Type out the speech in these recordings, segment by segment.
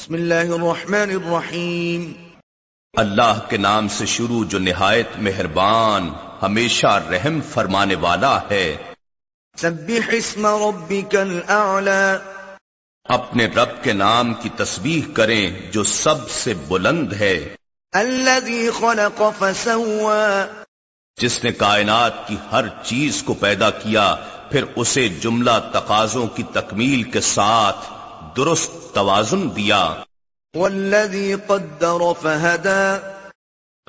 بسم اللہ الرحمن الرحیم۔ اللہ کے نام سے شروع جو نہایت مہربان ہمیشہ رحم فرمانے والا ہے۔ سبح اسم ربک الاعلی۔ اپنے رب کے نام کی تسبیح کریں جو سب سے بلند ہے۔ الذي خلق فسوى جس نے کائنات کی ہر چیز کو پیدا کیا پھر اسے جملہ تقاضوں کی تکمیل کے ساتھ درست توازن دیا۔ والذي قدر فهدى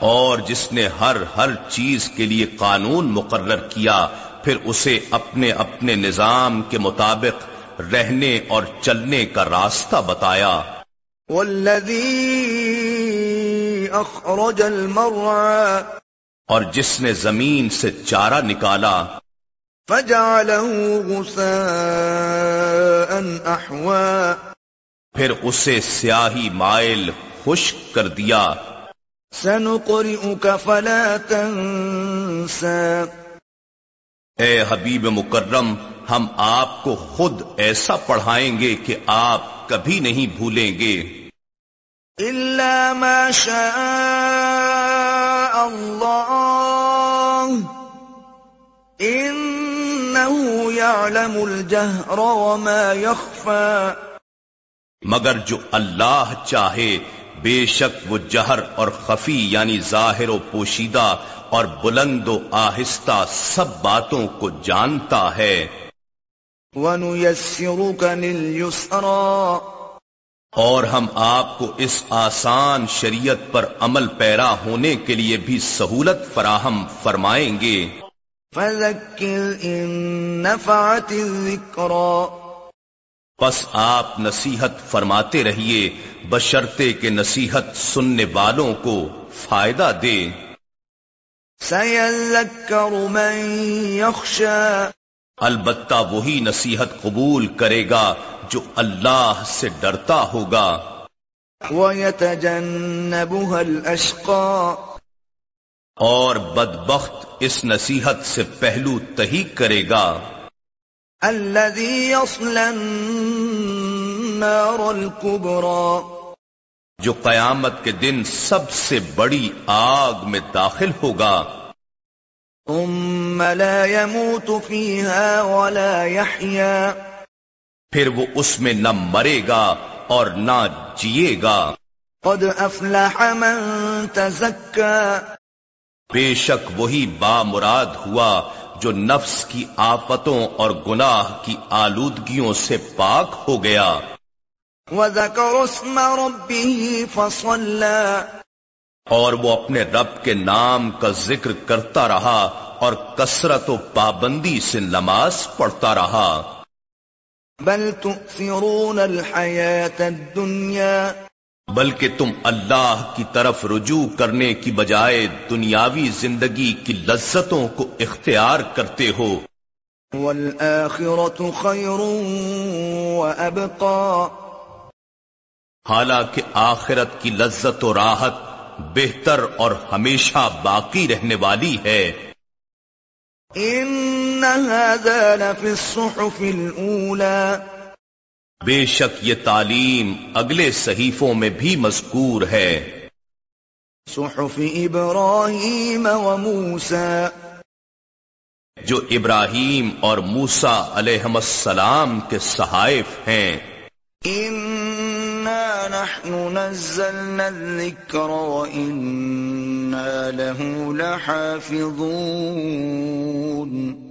اور جس نے ہر ہر چیز کے لیے قانون مقرر کیا پھر اسے اپنے اپنے نظام کے مطابق رہنے اور چلنے کا راستہ بتایا۔ والذي اخرج المرعى اور جس نے زمین سے چارہ نکالا۔ فجعله احوا پھر اسے سیاہی مائل خشک کر دیا۔ سنقرئك فلا تنسى۔ اے حبیب مکرم ہم آپ کو خود ایسا پڑھائیں گے کہ آپ کبھی نہیں بھولیں گے۔ إلا ما شاء الله۔ يعلم الجهر وما يخفى. مگر جو اللہ چاہے بے شک وہ جہر اور خفی یعنی ظاہر و پوشیدہ اور بلند و آہستہ سب باتوں کو جانتا ہے۔ ونيسرك لليسرى. اور ہم آپ کو اس آسان شریعت پر عمل پیرا ہونے کے لیے بھی سہولت فراہم فرمائیں گے۔ فذكر إن نفعت الذكرى بس آپ نصیحت فرماتے رہیے بشرتے کے نصیحت سننے والوں کو فائدہ دے۔ من يخشى البتہ وہی نصیحت قبول کرے گا جو اللہ سے ڈرتا ہوگا۔ ويتجنبها الأشقى اور بدبخت اس نصیحت سے پہلو تہی کرے گا۔ الذي يصلى النار الكبرى۔ جو قیامت کے دن سب سے بڑی آگ میں داخل ہوگا۔ ثم لا يموت فيها ولا يحيا۔ پھر وہ اس میں نہ مرے گا اور نہ جیے گا۔ قد أفلح من تزكى بے شک وہی با مراد ہوا جو نفس کی آفتوں اور گناہ کی آلودگیوں سے پاک ہو گیا۔ وذكر اسم ربه فصلى۔ اور وہ اپنے رب کے نام کا ذکر کرتا رہا اور کثرت و پابندی سے نماز پڑھتا رہا۔ بل تؤثرون الحياة الدنيا۔ بلکہ تم اللہ کی طرف رجوع کرنے کی بجائے دنیاوی زندگی کی لذتوں کو اختیار کرتے ہو۔ والآخرة خير وأبقى۔ حالانکہ آخرت کی لذت و راحت بہتر اور ہمیشہ باقی رہنے والی ہے۔ إن هذا لفي الصحف الأولى۔ بے شک یہ تعلیم اگلے صحیفوں میں بھی مذکور ہے۔ صحف إبراهيم وموسى جو ابراہیم اور موسا علیہم السلام کے صحائف ہیں۔ إنا نحن نزلنا الذكر وإنا له لحافظون۔